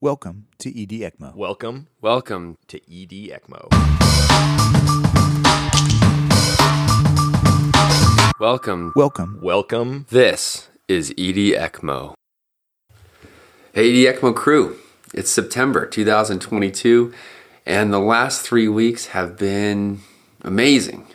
Welcome to ED ECMO. Welcome Welcome. to ED ECMO. Welcome. Welcome. Welcome. This is ED ECMO. Hey, ED ECMO crew. It's September 2022, and the last three weeks have been amazing.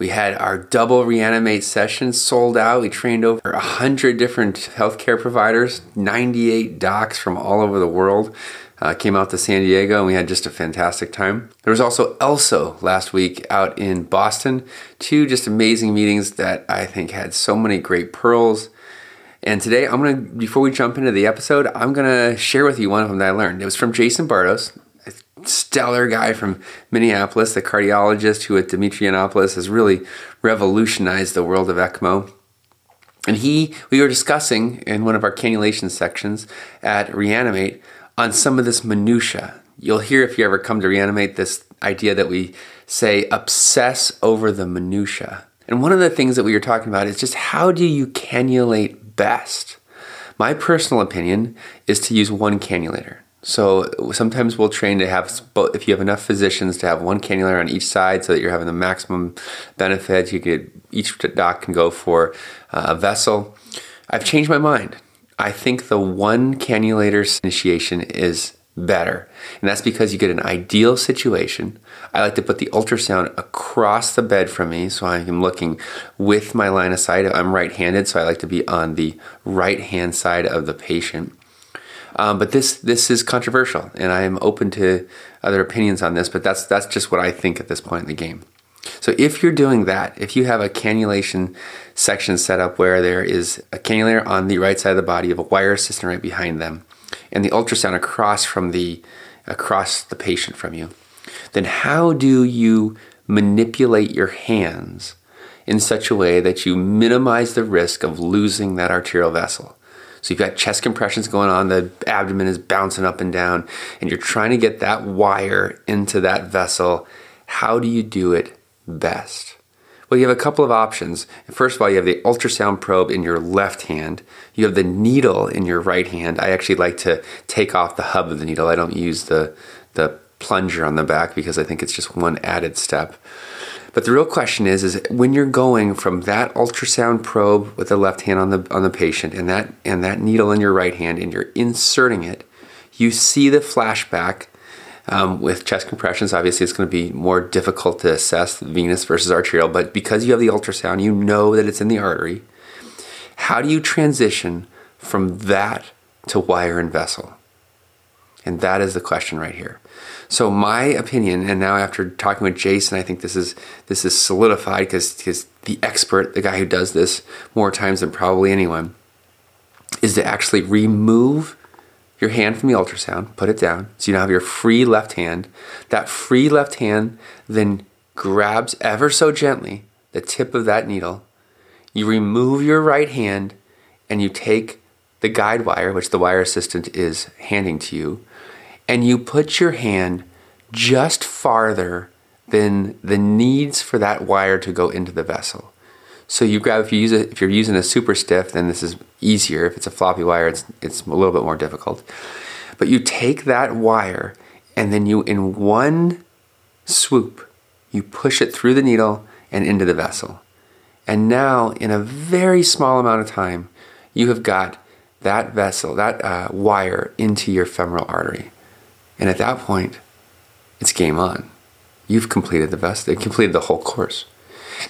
We had our double reanimate session sold out. We trained over 100 different healthcare providers, 98 docs from all over the world. Uh, came out to San Diego and we had just a fantastic time. There was also ELSO last week out in Boston. Two just amazing meetings that I think had so many great pearls. And today I'm gonna, before we jump into the episode, I'm gonna share with you one of them that I learned. It was from Jason Bartos, a stellar guy from Minneapolis, the cardiologist who at Demetri Yannopoulos has really revolutionized the world of ECMO. And he, we were discussing in one of our cannulation sections at Reanimate on some of this minutia. You'll hear if you ever come to Reanimate this idea that we say obsess over the minutia. And one of the things that we were talking about is just how do you cannulate best? My personal opinion is to use one cannulator. So sometimes we'll train to have, if you have enough physicians, to have one cannulator on each side so that you're having the maximum benefit. You could each doc can go for uh, a vessel. I've changed my mind. I think the one cannulator initiation is better. And that's because you get an ideal situation. I like to put the ultrasound across the bed from me so I am looking with my line of sight. I'm right handed, so I like to be on the right hand side of the patient. Um, but this this is controversial, and I am open to other opinions on this. But that's that's just what I think at this point in the game. So if you're doing that, if you have a cannulation section set up where there is a cannulator on the right side of the body, of a wire system right behind them, and the ultrasound across from the across the patient from you, then how do you manipulate your hands in such a way that you minimize the risk of losing that arterial vessel? So you've got chest compressions going on, the abdomen is bouncing up and down, and you're trying to get that wire into that vessel. How do you do it best? Well, you have a couple of options. First of all, you have the ultrasound probe in your left hand. You have the needle in your right hand. I actually like to take off the hub of the needle. I don't use the the plunger on the back because I think it's just one added step. But the real question is, is when you're going from that ultrasound probe with the left hand on the on the patient and that and that needle in your right hand, and you're inserting it, you see the flashback. Um, with chest compressions, obviously, it's going to be more difficult to assess venous versus arterial. But because you have the ultrasound, you know that it's in the artery. How do you transition from that to wire and vessel? And that is the question right here. So my opinion, and now after talking with Jason, I think this is this is solidified because because the expert, the guy who does this more times than probably anyone, is to actually remove your hand from the ultrasound, put it down, so you now have your free left hand. That free left hand then grabs ever so gently the tip of that needle. You remove your right hand and you take the guide wire, which the wire assistant is handing to you, and you put your hand just farther than the needs for that wire to go into the vessel. So you grab if you use it if you're using a super stiff, then this is easier. If it's a floppy wire, it's it's a little bit more difficult. But you take that wire and then you in one swoop, you push it through the needle and into the vessel. And now in a very small amount of time, you have got that vessel, that uh, wire into your femoral artery. And at that point, it's game on. You've completed the best, they uh, completed the whole course.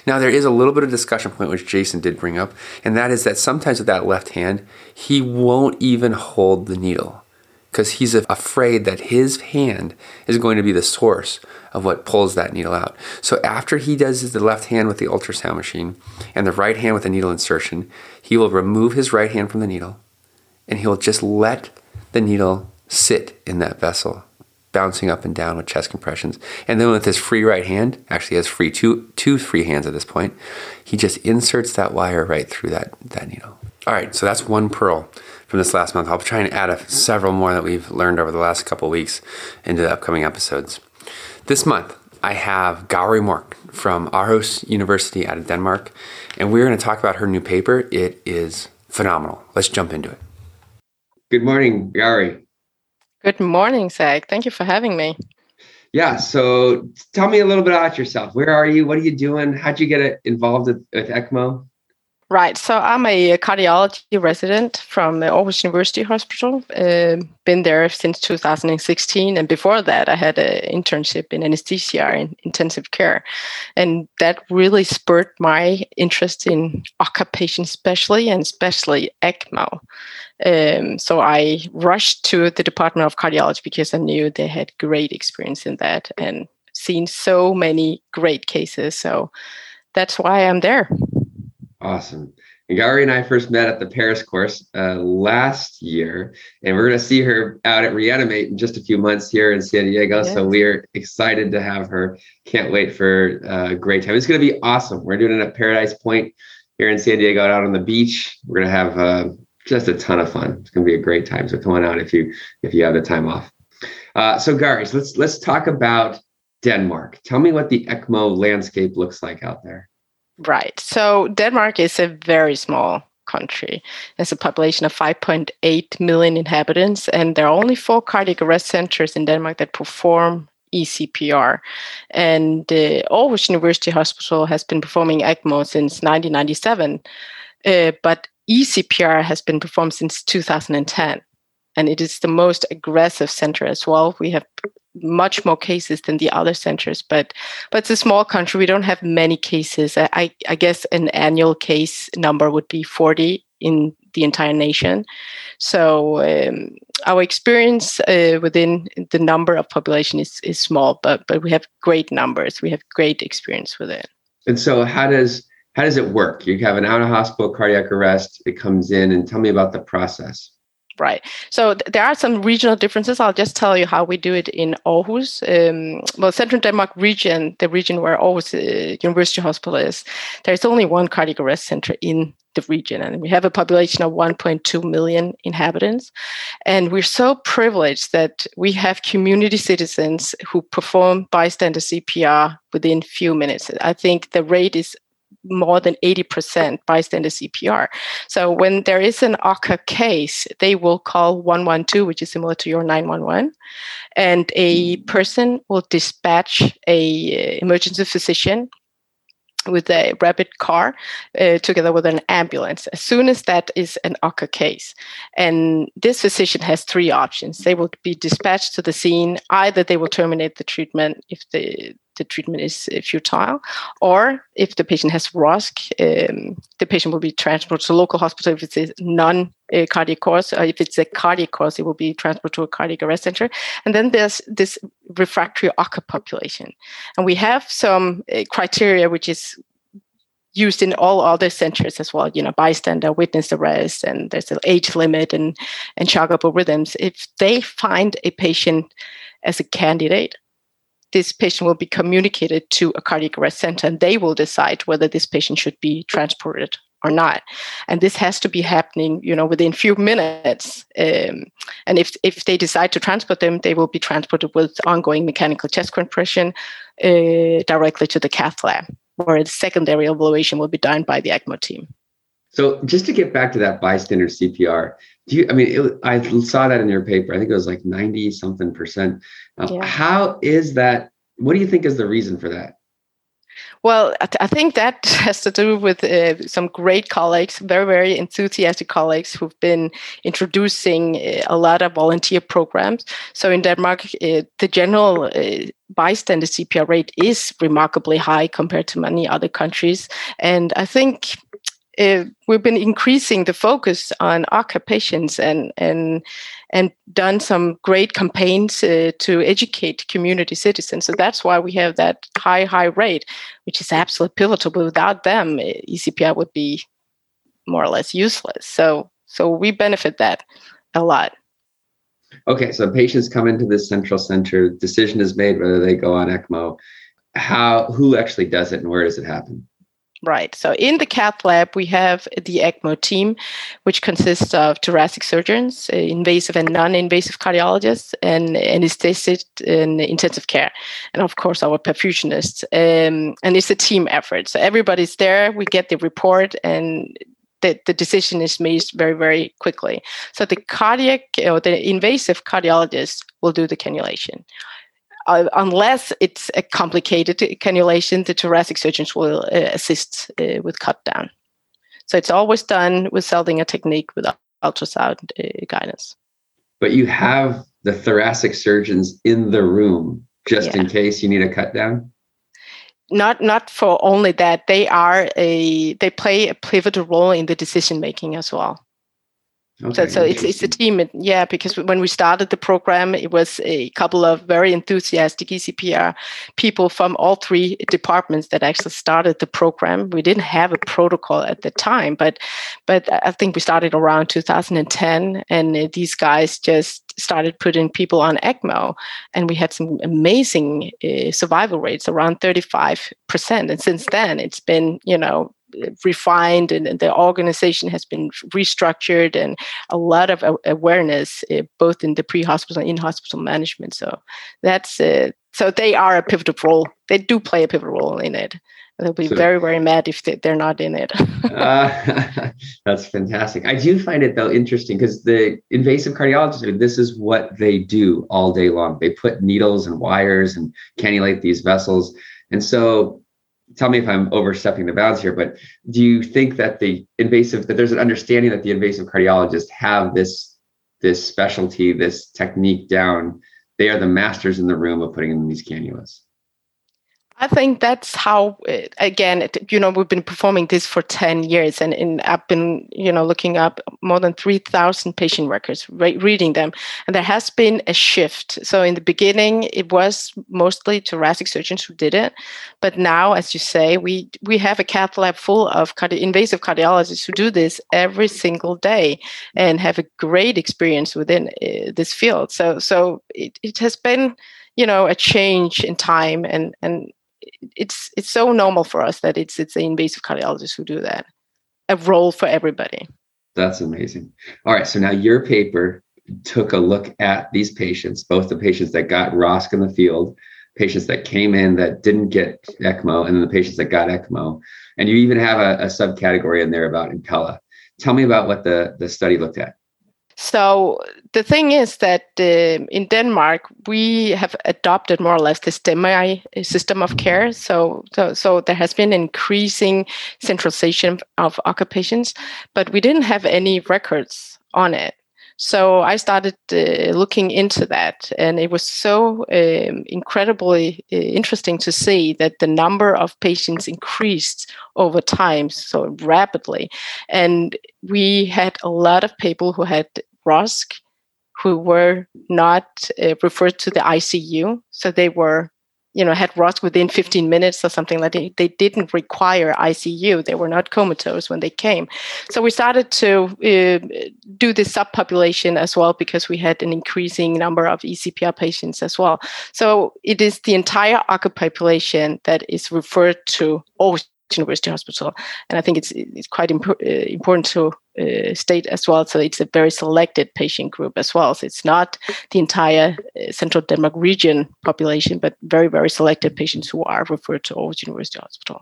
Now, there is a little bit of discussion point which Jason did bring up, and that is that sometimes with that left hand, he won't even hold the needle because he's afraid that his hand is going to be the source of what pulls that needle out. So, after he does the left hand with the ultrasound machine and the right hand with the needle insertion, he will remove his right hand from the needle and he'll just let the needle sit in that vessel bouncing up and down with chest compressions. And then with his free right hand, actually has free two two free hands at this point, he just inserts that wire right through that that needle. All right, so that's one pearl from this last month. I'll try and add a, several more that we've learned over the last couple weeks into the upcoming episodes. This month, I have Gauri Mork from Aarhus University out of Denmark, and we're going to talk about her new paper. It is phenomenal. Let's jump into it. Good morning, Gauri. Good morning, Zach. Thank you for having me. Yeah. So tell me a little bit about yourself. Where are you? What are you doing? How'd you get involved with, with ECMO? Right. So I'm a cardiology resident from the Aarhus University Hospital. Uh, been there since 2016, and before that, I had an internship in anesthesia and intensive care, and that really spurred my interest in OCA patients, especially and especially ECMO. Um, so I rushed to the Department of Cardiology because I knew they had great experience in that and seen so many great cases. So that's why I'm there. Awesome. And Gary and I first met at the Paris course uh, last year, and we're going to see her out at Reanimate in just a few months here in San Diego. So we're excited to have her. Can't wait for a great time. It's going to be awesome. We're doing it at Paradise Point here in San Diego, out on the beach. We're going to have uh, just a ton of fun. It's going to be a great time. So come on out if you if you have the time off. Uh, so Gary, so let's let's talk about Denmark. Tell me what the ECMO landscape looks like out there. Right. So Denmark is a very small country. There's a population of 5.8 million inhabitants, and there are only four cardiac arrest centers in Denmark that perform ECPR. And uh, Aarhus University Hospital has been performing ECMO since 1997, uh, but ECPR has been performed since 2010 and it is the most aggressive center as well. We have much more cases than the other centers, but but it's a small country. We don't have many cases. I, I guess an annual case number would be 40 in the entire nation. So um, our experience uh, within the number of population is, is small, but but we have great numbers. We have great experience with it. And so, how does how does it work? You have an out of hospital cardiac arrest. It comes in, and tell me about the process right. So th- there are some regional differences. I'll just tell you how we do it in Aarhus. Um, well, Central Denmark region, the region where Aarhus uh, University Hospital is, there's only one cardiac arrest center in the region, and we have a population of 1.2 million inhabitants. And we're so privileged that we have community citizens who perform bystander CPR within few minutes. I think the rate is more than 80% bystander CPR. So when there is an OCA case, they will call 112, which is similar to your 911, and a person will dispatch a uh, emergency physician with a rapid car uh, together with an ambulance as soon as that is an OCA case. And this physician has three options. They will be dispatched to the scene. Either they will terminate the treatment if the the treatment is uh, futile. Or if the patient has ROSC, um, the patient will be transported to local hospital if it's a non cardiac cause. Or if it's a cardiac cause, it will be transported to a cardiac arrest center. And then there's this refractory OCA population. And we have some uh, criteria which is used in all other centers as well, you know, bystander, witness arrest, and there's an age limit and, and shock rhythms. If they find a patient as a candidate, this patient will be communicated to a cardiac arrest center and they will decide whether this patient should be transported or not. And this has to be happening you know within few minutes. Um, and if if they decide to transport them they will be transported with ongoing mechanical chest compression uh, directly to the cath lab where the secondary evaluation will be done by the ecmo team so just to get back to that bystander cpr do you i mean it, i saw that in your paper i think it was like 90 something percent uh, yeah. how is that what do you think is the reason for that well, I, th- I, think that has to do with uh, some great colleagues, very, very enthusiastic colleagues who've been introducing uh, a lot of volunteer programs. So in Denmark, uh, the general uh, bystander CPR rate is remarkably high compared to many other countries. And I think uh, we've been increasing the focus on OCA patients and and and done some great campaigns uh, to educate community citizens. So that's why we have that high high rate, which is absolutely pivotal. But without them, uh, ECPR would be more or less useless. So so we benefit that a lot. Okay, so patients come into this central center. Decision is made whether they go on ECMO. How who actually does it and where does it happen? Right. So in the cath lab, we have the ECMO team, which consists of thoracic surgeons, uh, invasive and non-invasive cardiologists, and anesthetists in intensive care, and of course our perfusionists. Um, and it's a team effort. So everybody's there. We get the report, and the, the decision is made very, very quickly. So the cardiac or the invasive cardiologist will do the cannulation. Uh, unless it's a complicated cannulation, the thoracic surgeons will uh, assist uh, with cut down. So it's always done with Seldinger technique with ultrasound uh, guidance. But you have the thoracic surgeons in the room just yeah. in case you need a cut down? Not not for only that. They are a they play a pivotal role in the decision making as well. Okay, so, so it's it's a team, yeah. Because when we started the program, it was a couple of very enthusiastic ECPR people from all three departments that actually started the program. We didn't have a protocol at the time, but but I think we started around 2010, and these guys just started putting people on ECMO, and we had some amazing uh, survival rates, around 35 percent. And since then, it's been you know refined and, and, the organization has been restructured and a lot of awareness uh, both in the pre-hospital and in-hospital management. So that's uh, so they are a pivotal role. They do play a pivotal role in it. They'll be so, very very mad if they, are not in it. Uh, that's fantastic. I do find it though interesting because the invasive cardiologists this is what they do all day long. They put needles and wires and cannulate these vessels. And so tell me if I'm overstepping the bounds here, but do you think that the invasive that there's an understanding that the invasive cardiologists have this this specialty, this technique down? They are the masters in the room of putting in these cannulas. I think that's how, again, you know, we've been performing this for 10 years and, and I've been, you know, looking up more than 3,000 patient records, re- reading them. And there has been a shift. So in the beginning, it was mostly thoracic surgeons who did it. But now, as you say, we, we have a cath lab full of cardi- invasive cardiologists who do this every single day and have a great experience within uh, this field. So, so it, it has been, you know, a change in time and, and it's it's so normal for us that it's it's the invasive cardiologists who do that. A role for everybody. That's amazing. All right, so now your paper took a look at these patients, both the patients that got ROSC in the field, patients that came in that didn't get ECMO, and then the patients that got ECMO. And you even have a, a subcategory in there about Impella. Tell me about what the, the study looked at. So the thing is that uh, in Denmark we have adopted more or less the STEMI system of care. So, so, so there has been increasing centralization of OCA patients, but we didn't have any records on it. So I started uh, looking into that, and it was so um, incredibly uh, interesting to see that the number of patients increased over time so rapidly. And we had a lot of people who had ROSC who were not uh, referred to the ICU. So they were, you know, had ROSC within 15 minutes or something like that. They didn't require ICU. They were not comatose when they came. So we started to uh, do this subpopulation as well because we had an increasing number of ECPR patients as well. So it is the entire occupied population that is referred to University Hospital. And I think it's it's quite imp- uh, important to uh, state as well. So it's a very selected patient group as well. So it's not the entire uh, Central Denmark region population, but very very selected patients who are referred to Aarhus University Hospital.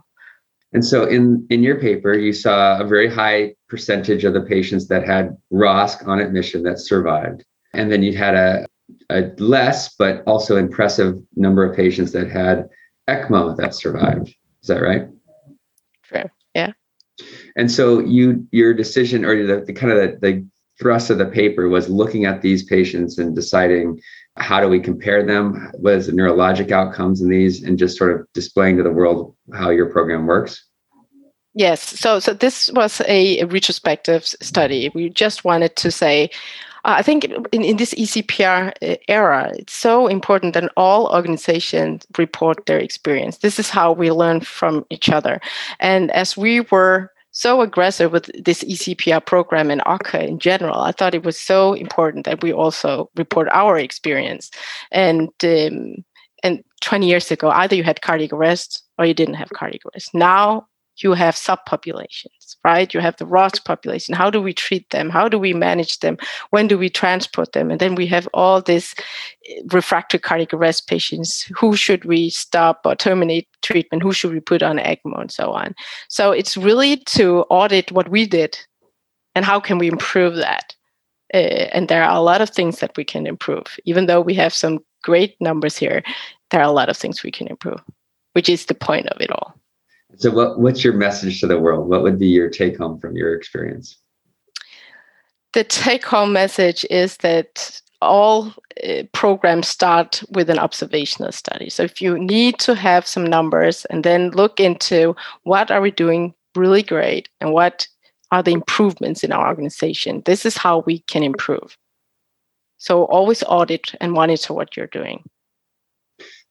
And so in in your paper, you saw a very high percentage of the patients that had ROSC on admission that survived, and then you had a a less but also impressive number of patients that had ECMO that survived. Is that right? True. Yeah. And so you your decision or the, the kind of the, the thrust of the paper was looking at these patients and deciding how do we compare them what is the neurologic outcomes in these and just sort of displaying to the world how your program works yes so so this was a, retrospective study we just wanted to say uh, I think in, in this ECPR uh, era, it's so important that all organizations report their experience. This is how we learn from each other. And as we were so aggressive with this ECPR program and ACA in general, I thought it was so important that we also report our experience. And um, and 20 years ago, either you had cardiac arrest or you didn't have cardiac arrest. Now you have subpopulations, right? You have the ROSC population. How do we treat them? How do we manage them? When do we transport them? And then we have all these eh, refractory cardiac arrest patients. Who should we stop or terminate treatment? Who should we put on ECMO and so on? So it's really to audit what we did and how can we improve that? Uh, and there are a lot of things that we can improve. Even though we have some great numbers here, there are a lot of things we can improve, which is the point of it all. So, what, what's your message to the world? What would be your take home from your experience? The take home message is that all uh, programs start with an observational study. So, if you need to have some numbers and then look into what are we doing really great and what are the improvements in our organization, this is how we can improve. So, always audit and monitor what you're doing.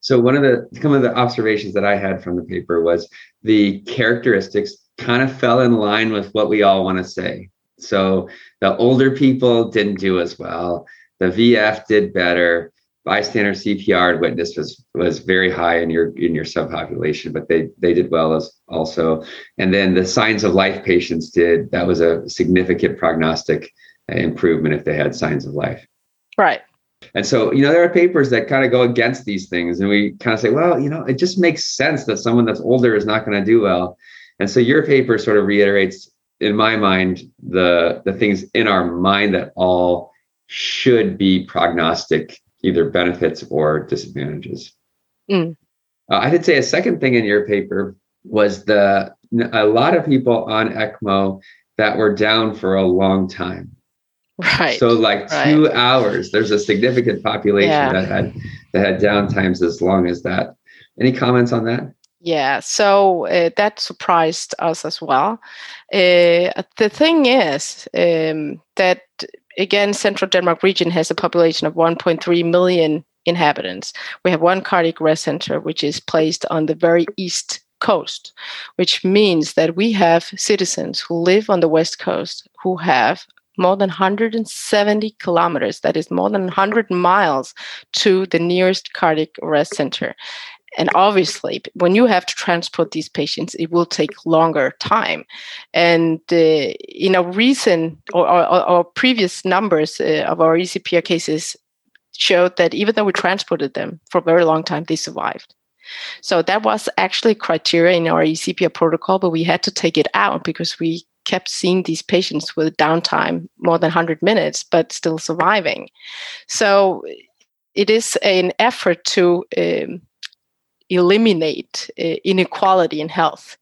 So one of the some of the observations that I had from the paper was the characteristics kind of fell in line with what we all want to say. So the older people didn't do as well. The VF did better. Bystander CPR witness was was very high in your in your subpopulation, but they they did well as also. And then the signs of life patients did that was a significant prognostic uh, improvement if they had signs of life. Right. And so, you know, there are papers that kind of go against these things, and we kind of say, well, you know, it just makes sense that someone that's older is not going to do well. And so, your paper sort of reiterates, in my mind, the the things in our mind that all should be prognostic, either benefits or disadvantages. Mm. Uh, I did say a second thing in your paper was the a lot of people on ECMO that were down for a long time. Right. So like right. two hours, there's a significant population yeah. that had that had downtimes as long as that. Any comments on that? Yeah, so uh, that surprised us as well. Uh, the thing is um, that again, Central Denmark region has a population of 1.3 million inhabitants. We have one cardiac arrest center, which is placed on the very east coast, which means that we have citizens who live on the west coast who have more than 170 kilometers, that is more than 100 miles to the nearest cardiac arrest center. And obviously, when you have to transport these patients, it will take longer time. And uh, in a recent or, or, or previous numbers uh, of our ECPR cases showed that even though we transported them for a very long time, they survived. So that was actually criteria in our ECPR protocol, but we had to take it out because we kept seeing these patients with downtime more than 100 minutes, but still surviving. So it is an effort to um, eliminate uh, inequality in health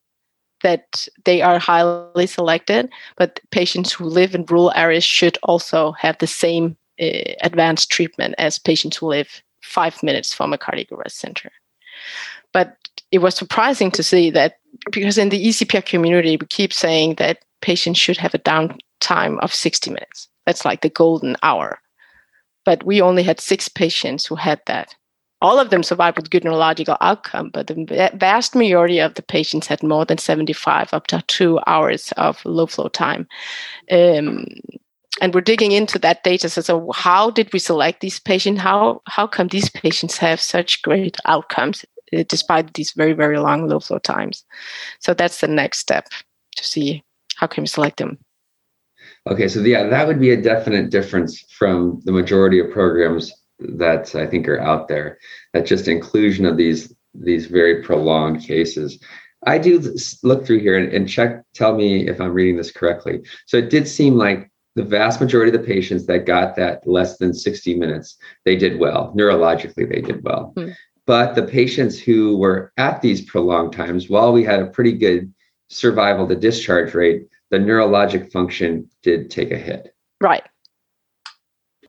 that they are highly selected, but patients who live in rural areas should also have the same uh, advanced treatment as patients who live five minutes from a cardiac arrest center. But it was surprising to see that because in the ECPR community, we keep saying that patients should have a downtime of 60 minutes. That's like the golden hour. But we only had six patients who had that. All of them survived with good neurological outcome, but the vast majority of the patients had more than 75, up to two hours of low flow time. Um, and we're digging into that data. So, so, how did we select these patients? How how come these patients have such great outcomes despite these very very long low flow times? So that's the next step to see how can we select them? Okay, so yeah, that would be a definite difference from the majority of programs that I think are out there. That just inclusion of these these very prolonged cases. I do look through here and, and check. Tell me if I'm reading this correctly. So it did seem like the vast majority of the patients that got that less than 60 minutes, they did well. Neurologically, they did well. Hmm. But the patients who were at these prolonged times, while we had a pretty good survival to discharge rate, the neurologic function did take a hit. Right.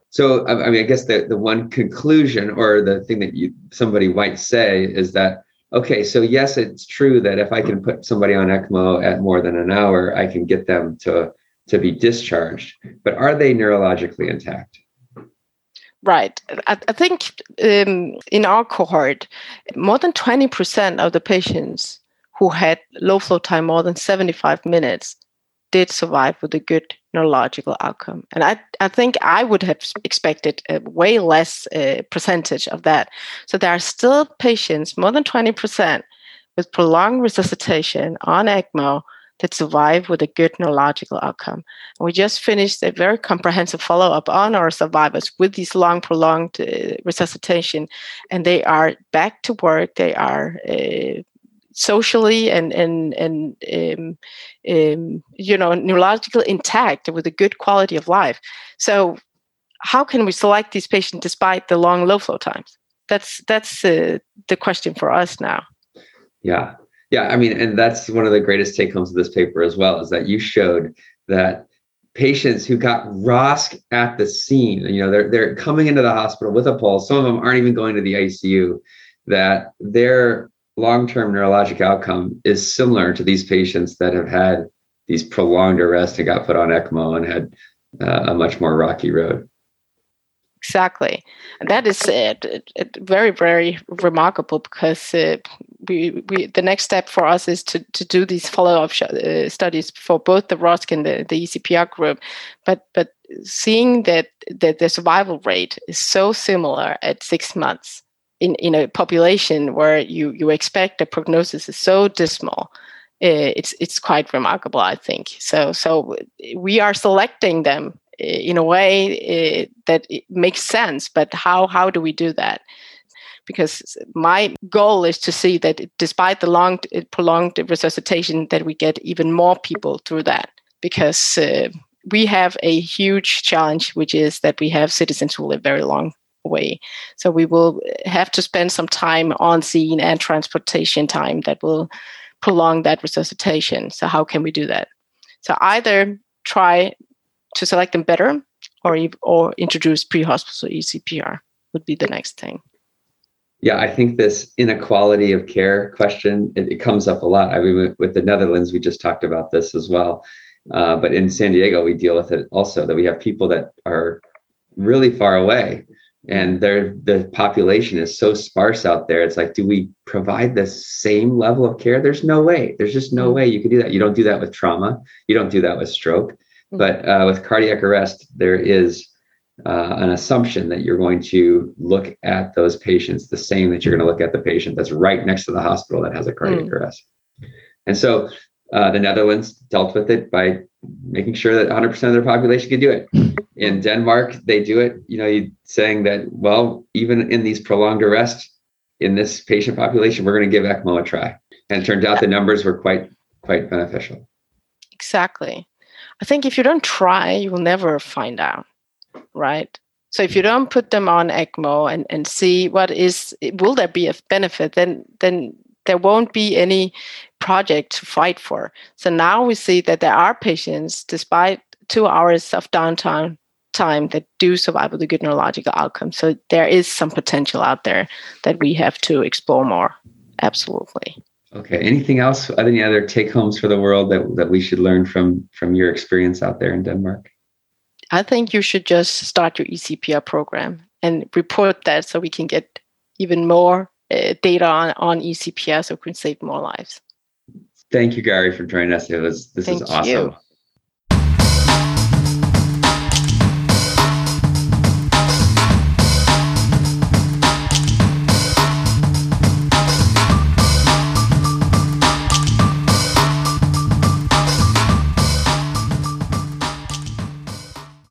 So, I mean, I guess the, the one conclusion or the thing that you somebody might say is that, okay, so yes, it's true that if I can put somebody on ECMO at more than an hour, I can get them to, to be discharged. But are they neurologically intact? Right. I, I think um, in our cohort, more than 20% of the patients who had low flow time more than 75 minutes did survive with a good neurological outcome. And I, I think I would have expected a way less uh, percentage of that. So there are still patients, more than 20%, with prolonged resuscitation on ECMO that survive with a good neurological outcome. And we just finished a very comprehensive follow up on our survivors with these long, prolonged uh, resuscitation, and they are back to work. They are uh, socially and and and um, um, you know neurological intact with a good quality of life. So how can we select these patients despite the long low flow times? That's that's uh, the question for us now. Yeah, yeah. I mean, and that's one of the greatest take homes of this paper as well is that you showed that patients who got ROSC at the scene, you know, they're they're coming into the hospital with a pulse. Some of them aren't even going to the ICU. That their long-term neurologic outcome is similar to these patients that have had these prolonged arrest and got put on ECMO and had uh, a much more rocky road. Exactly, that is it, it, it very very remarkable because uh, we we the next step for us is to to do these follow up sh- uh, studies for both the ROSC and the, the ECPR group, but but seeing that that the survival rate is so similar at six months in in a population where you you expect the prognosis is so dismal uh, it's it's quite remarkable i think. So so we are selecting them in a way uh, that makes sense but how how do we do that? Because my goal is to see that despite the long prolonged resuscitation that we get even more people through that. Because uh, we have a huge challenge which is that we have citizens who live very long away. So we will have to spend some time on scene and transportation time that will prolong that resuscitation. So how can we do that? So either try to select them better or or introduce pre-hospital ECPR would be the next thing. Yeah, I think this inequality of care question it, it comes up a lot. I mean, with the Netherlands, we just talked about this as well. Uh, but in San Diego, we deal with it also that we have people that are really far away, and their the population is so sparse out there. It's like, do we provide the same level of care? There's no way. There's just no mm-hmm. way you can do that. You don't do that with trauma. You don't do that with stroke. Mm-hmm. But uh, with cardiac arrest, there is uh, an assumption that you're going to look at those patients the same that you're going to look at the patient that's right next to the hospital that has a cardiac mm. arrest. And so uh, the Netherlands dealt with it by making sure that 100% of their population could do it. In Denmark, they do it, you know, saying that, well, even in these prolonged arrests in this patient population, we're going to give ECMO a try. And it turned out the numbers were quite, quite beneficial. Exactly. I think if you don't try, you will never find out, right? So if you don't put them on ECMO and, and see what is will there be a benefit, then then there won't be any project to fight for. So now we see that there are patients, despite two hours of downtime time, that do survive with a good neurological outcome. So there is some potential out there that we have to explore more. Absolutely. Okay. Anything else? Any other take homes for the world that, that we should learn from from your experience out there in Denmark? I think you should just start your ECPR program and report that so we can get even more uh, data on, on ECPR so we can save more lives. Thank you, Gary, for joining us. It was this Thank is awesome. You.